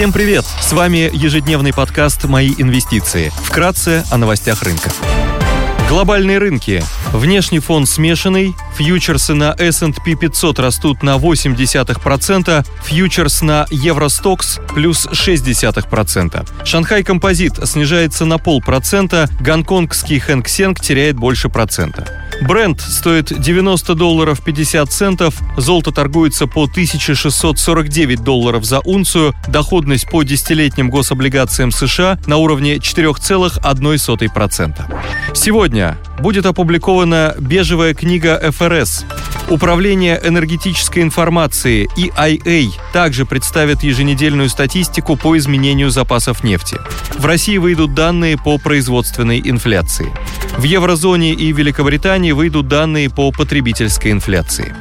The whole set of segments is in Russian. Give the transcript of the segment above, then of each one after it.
Всем привет! С вами ежедневный подкаст «Мои инвестиции». Вкратце о новостях рынка. Глобальные рынки. Внешний фон смешанный. Фьючерсы на S&P 500 растут на 0,8%, фьючерс на Евростокс плюс 0,6%. Шанхай Композит снижается на полпроцента, гонконгский Хэнк Сенг теряет больше процента. Бренд стоит 90 долларов 50 центов, золото торгуется по 1649 долларов за унцию, доходность по десятилетним гособлигациям США на уровне 4,1%. Сегодня будет опубликована бежевая книга ФРС. Управление энергетической информации EIA также представит еженедельную статистику по изменению запасов нефти. В России выйдут данные по производственной инфляции. В еврозоне и Великобритании выйдут данные по потребительской инфляции.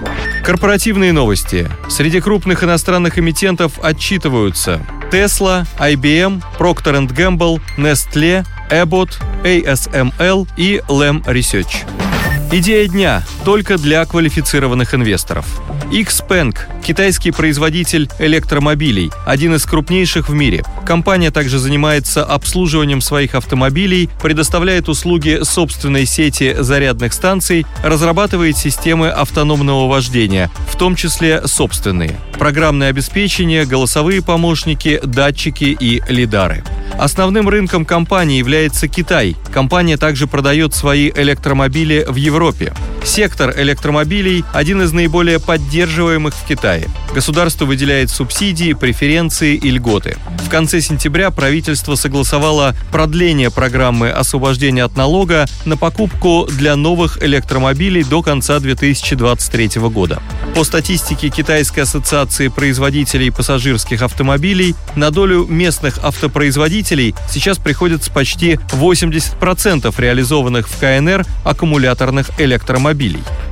Корпоративные новости. Среди крупных иностранных эмитентов отчитываются Tesla, IBM, Procter Gamble, Nestle, Abbott, ASML и Lem Research. Идея дня только для квалифицированных инвесторов. Xpeng – китайский производитель электромобилей, один из крупнейших в мире. Компания также занимается обслуживанием своих автомобилей, предоставляет услуги собственной сети зарядных станций, разрабатывает системы автономного вождения, в том числе собственные, программное обеспечение, голосовые помощники, датчики и лидары. Основным рынком компании является Китай. Компания также продает свои электромобили в Европе. Европе. Сектор электромобилей – один из наиболее поддерживаемых в Китае. Государство выделяет субсидии, преференции и льготы. В конце сентября правительство согласовало продление программы освобождения от налога на покупку для новых электромобилей до конца 2023 года. По статистике Китайской ассоциации производителей пассажирских автомобилей, на долю местных автопроизводителей сейчас приходится почти 80% реализованных в КНР аккумуляторных электромобилей.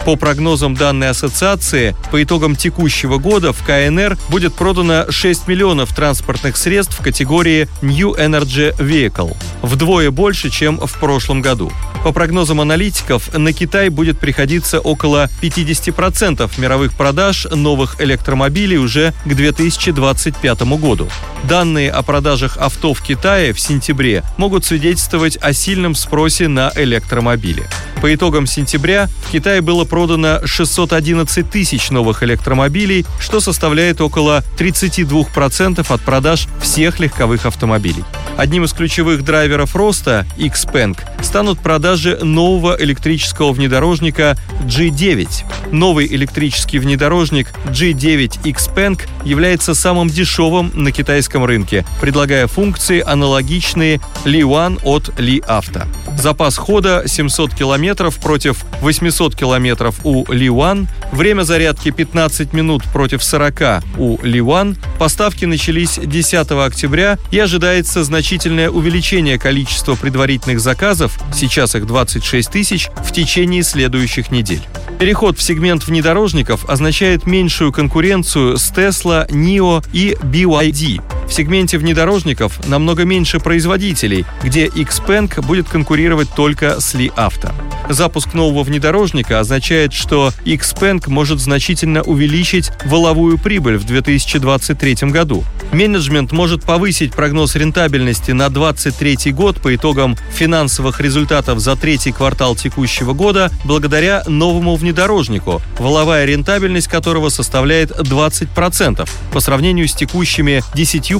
По прогнозам данной ассоциации, по итогам текущего года в КНР будет продано 6 миллионов транспортных средств в категории New Energy Vehicle, вдвое больше, чем в прошлом году. По прогнозам аналитиков, на Китай будет приходиться около 50% мировых продаж новых электромобилей уже к 2025 году. Данные о продажах авто в Китае в сентябре могут свидетельствовать о сильном спросе на электромобили. По итогам сентября в Китае было продано 611 тысяч новых электромобилей, что составляет около 32% от продаж всех легковых автомобилей. Одним из ключевых драйверов роста Xpeng станут продажи нового электрического внедорожника G9. Новый электрический внедорожник G9 Xpeng является самым дешевым на китайском рынке, предлагая функции, аналогичные Li One от Li Auto. Запас хода 700 км против 800 км у Li One, время зарядки 15 минут против 40 у One. Поставки начались 10 октября и ожидается значительное увеличение количества предварительных заказов, сейчас их 26 тысяч, в течение следующих недель. Переход в сегмент внедорожников означает меньшую конкуренцию с Tesla, NIO и BYD. В сегменте внедорожников намного меньше производителей, где Xpeng будет конкурировать только с Li Auto. Запуск нового внедорожника означает, что Xpeng может значительно увеличить воловую прибыль в 2023 году. Менеджмент может повысить прогноз рентабельности на 2023 год по итогам финансовых результатов за третий квартал текущего года благодаря новому внедорожнику, воловая рентабельность которого составляет 20% по сравнению с текущими 10%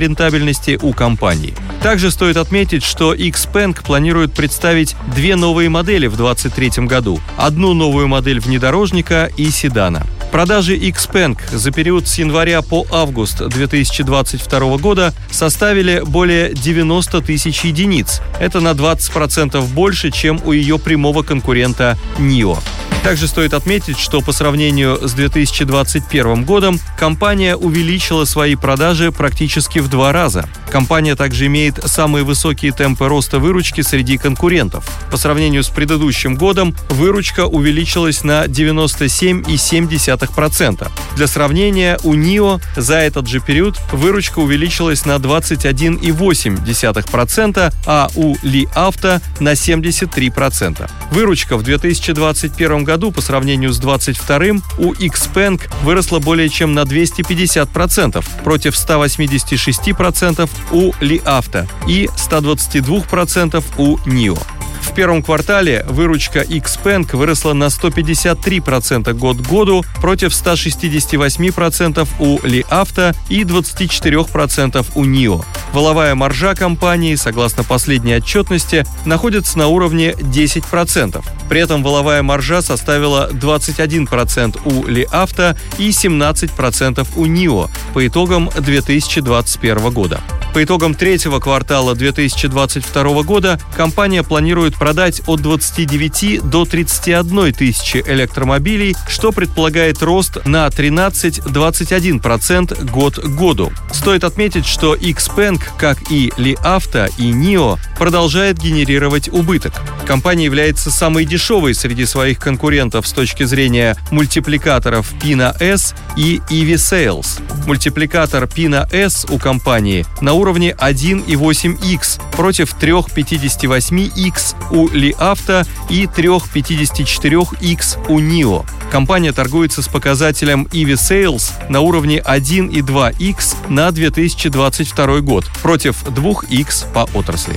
рентабельности у компании. Также стоит отметить, что Xpeng планирует представить две новые модели в 2023 году. Одну новую модель внедорожника и седана. Продажи Xpeng за период с января по август 2022 года составили более 90 тысяч единиц. Это на 20% больше, чем у ее прямого конкурента NIO. Также стоит отметить, что по сравнению с 2021 годом компания увеличила свои продажи практически в два раза. Компания также имеет самые высокие темпы роста выручки среди конкурентов. По сравнению с предыдущим годом выручка увеличилась на 97,7%. Для сравнения, у NIO за этот же период выручка увеличилась на 21,8%, а у Li Auto на 73%. Выручка в 2021 году году по сравнению с 2022 у Xpeng выросло более чем на 250%, против 186% у Li Auto и 122% у NIO. В первом квартале выручка Xpeng выросла на 153% год к году против 168% у Li Auto и 24% у NIO. Воловая маржа компании, согласно последней отчетности, находится на уровне 10%. При этом воловая маржа составила 21% у Li Auto и 17% у NIO по итогам 2021 года. По итогам третьего квартала 2022 года компания планирует продать от 29 до 31 тысячи электромобилей, что предполагает рост на 13-21% год к году. Стоит отметить, что Xpeng, как и Li Auto и NIO, продолжает генерировать убыток. Компания является самой дешевой среди своих конкурентов с точки зрения мультипликаторов PINA S и EV Sales. Мультипликатор PINA S у компании на уровне 1,8x против 3,58x у Li Auto и 3,54x у NIO. Компания торгуется с показателем EV Sales на уровне 1,2x на 2022 год против 2x по отрасли.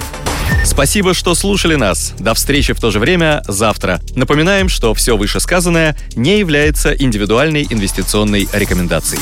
Спасибо, что слушали нас. До встречи в то же время завтра. Напоминаем, что все вышесказанное не является индивидуальной инвестиционной рекомендацией.